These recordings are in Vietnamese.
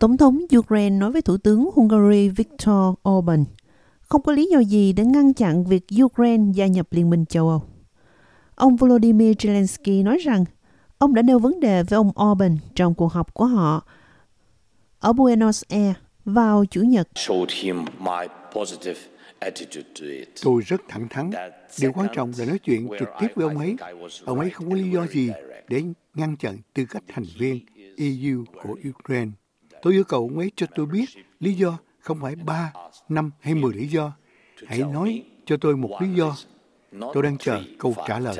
Tổng thống Ukraine nói với Thủ tướng Hungary Viktor Orbán không có lý do gì để ngăn chặn việc Ukraine gia nhập Liên minh châu Âu. Ông Volodymyr Zelensky nói rằng ông đã nêu vấn đề với ông Orbán trong cuộc họp của họ ở Buenos Aires vào Chủ nhật. Tôi rất thẳng thắn. Điều quan trọng là nói chuyện trực tiếp với ông ấy. Ông ấy không có lý do gì để ngăn chặn tư cách thành viên EU của Ukraine. Tôi yêu cầu ông ấy cho tôi biết lý do không phải 3, 5 hay 10 lý do. Hãy nói cho tôi một lý do. Tôi đang chờ câu trả lời.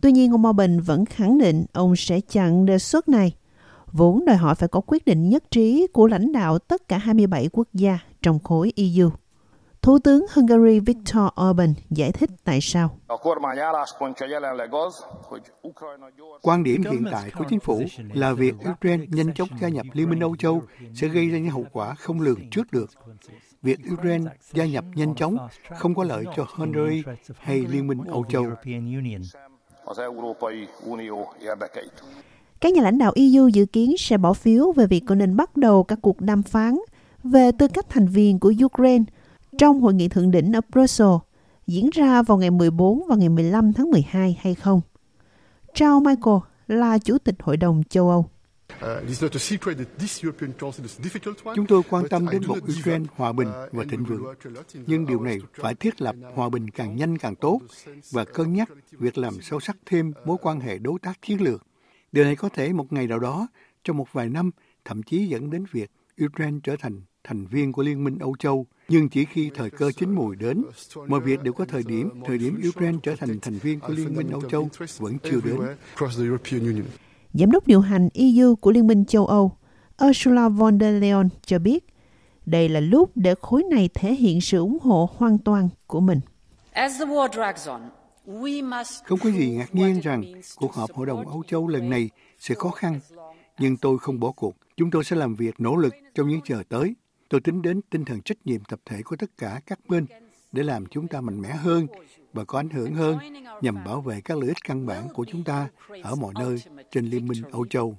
Tuy nhiên, ông Orbán vẫn khẳng định ông sẽ chặn đề xuất này, vốn đòi hỏi phải có quyết định nhất trí của lãnh đạo tất cả 27 quốc gia trong khối EU. Thủ tướng Hungary Viktor Orbán giải thích tại sao. Quan điểm hiện tại của chính phủ là việc Ukraine nhanh chóng gia nhập Liên minh Âu Châu sẽ gây ra những hậu quả không lường trước được. Việc Ukraine gia nhập nhanh chóng không có lợi cho Hungary hay Liên minh Âu Châu. Các nhà lãnh đạo EU dự kiến sẽ bỏ phiếu về việc có nên bắt đầu các cuộc đàm phán về tư cách thành viên của Ukraine trong hội nghị thượng đỉnh ở Brussels diễn ra vào ngày 14 và ngày 15 tháng 12 hay không. Charles Michael là Chủ tịch Hội đồng châu Âu. Chúng tôi quan tâm đến một Ukraine hòa bình và thịnh vượng, nhưng điều này phải thiết lập hòa bình càng nhanh càng tốt và cân nhắc việc làm sâu sắc thêm mối quan hệ đối tác chiến lược. Điều này có thể một ngày nào đó, trong một vài năm, thậm chí dẫn đến việc Ukraine trở thành thành viên của Liên minh Âu Châu, nhưng chỉ khi thời cơ chín mùi đến, mọi việc đều có thời điểm, thời điểm Ukraine trở thành thành viên của Liên minh Âu Châu vẫn chưa đến. Giám đốc điều hành EU của Liên minh châu Âu, Ursula von der Leyen cho biết, đây là lúc để khối này thể hiện sự ủng hộ hoàn toàn của mình. Không có gì ngạc nhiên rằng cuộc họp Hội đồng Âu Châu lần này sẽ khó khăn, nhưng tôi không bỏ cuộc. Chúng tôi sẽ làm việc nỗ lực trong những giờ tới. Tôi tính đến tinh thần trách nhiệm tập thể của tất cả các bên để làm chúng ta mạnh mẽ hơn và có ảnh hưởng hơn nhằm bảo vệ các lợi ích căn bản của chúng ta ở mọi nơi trên Liên minh Âu Châu.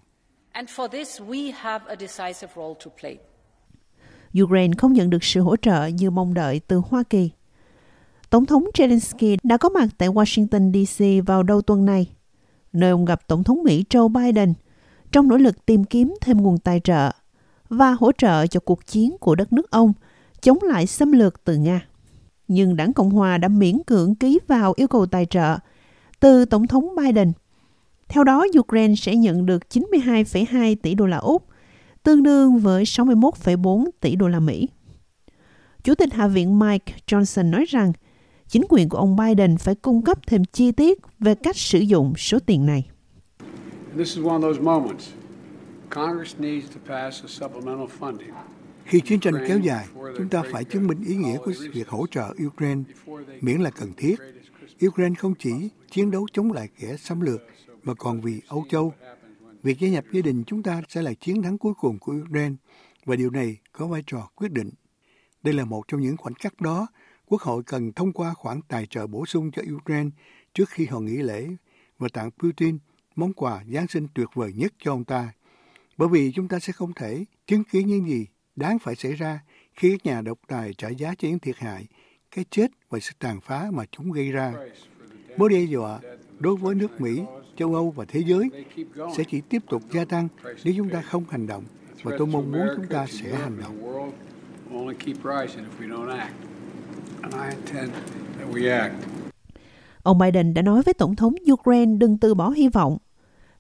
Ukraine không nhận được sự hỗ trợ như mong đợi từ Hoa Kỳ. Tổng thống Zelensky đã có mặt tại Washington, D.C. vào đầu tuần này, nơi ông gặp Tổng thống Mỹ Joe Biden trong nỗ lực tìm kiếm thêm nguồn tài trợ và hỗ trợ cho cuộc chiến của đất nước ông chống lại xâm lược từ Nga. Nhưng đảng Cộng Hòa đã miễn cưỡng ký vào yêu cầu tài trợ từ Tổng thống Biden. Theo đó, Ukraine sẽ nhận được 92,2 tỷ đô la Úc, tương đương với 61,4 tỷ đô la Mỹ. Chủ tịch Hạ viện Mike Johnson nói rằng chính quyền của ông Biden phải cung cấp thêm chi tiết về cách sử dụng số tiền này. Khi chiến tranh kéo dài, chúng ta phải chứng minh ý nghĩa của việc hỗ trợ Ukraine, miễn là cần thiết. Ukraine không chỉ chiến đấu chống lại kẻ xâm lược, mà còn vì Âu Châu. Việc gia nhập gia đình chúng ta sẽ là chiến thắng cuối cùng của Ukraine, và điều này có vai trò quyết định. Đây là một trong những khoảnh khắc đó, Quốc hội cần thông qua khoản tài trợ bổ sung cho Ukraine trước khi họ nghỉ lễ và tặng Putin món quà Giáng sinh tuyệt vời nhất cho ông ta. Bởi vì chúng ta sẽ không thể chứng kiến những gì đáng phải xảy ra khi các nhà độc tài trả giá cho những thiệt hại, cái chết và sự tàn phá mà chúng gây ra. Mối đe dọa đối với nước Mỹ, châu Âu và thế giới sẽ chỉ tiếp tục gia tăng nếu chúng ta không hành động và tôi mong muốn chúng ta sẽ hành động. Ông Biden đã nói với Tổng thống Ukraine đừng từ bỏ hy vọng,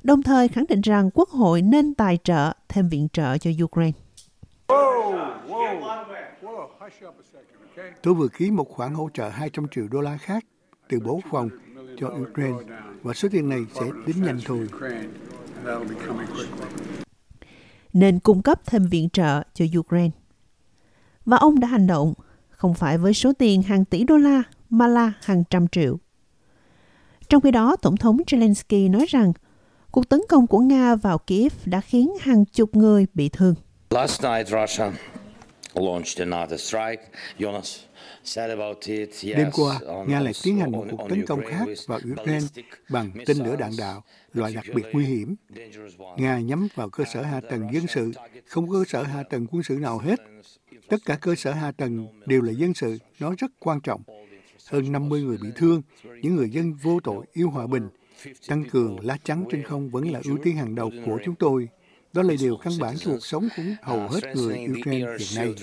đồng thời khẳng định rằng Quốc hội nên tài trợ thêm viện trợ cho Ukraine. Tôi vừa ký một khoản hỗ trợ 200 triệu đô la khác từ Bộ Phòng cho Ukraine và số tiền này sẽ đến nhanh thôi. Nên cung cấp thêm viện trợ cho Ukraine. Và ông đã hành động, không phải với số tiền hàng tỷ đô la mà là hàng trăm triệu. Trong khi đó, Tổng thống Zelensky nói rằng cuộc tấn công của Nga vào Kiev đã khiến hàng chục người bị thương. Last night, Russia launched another strike. Jonas, Đêm qua, Nga lại tiến hành một cuộc tấn công khác vào Ukraine bằng tên lửa đạn đạo, loại đặc biệt nguy hiểm. Nga nhắm vào cơ sở hạ tầng dân sự, không có cơ sở hạ tầng quân sự nào hết. Tất cả cơ sở hạ tầng đều là dân sự, nó rất quan trọng. Hơn 50 người bị thương, những người dân vô tội yêu hòa bình. Tăng cường lá chắn trên không vẫn là ưu tiên hàng đầu của chúng tôi. Đó là điều căn bản cho cuộc sống của hầu hết người Ukraine hiện nay.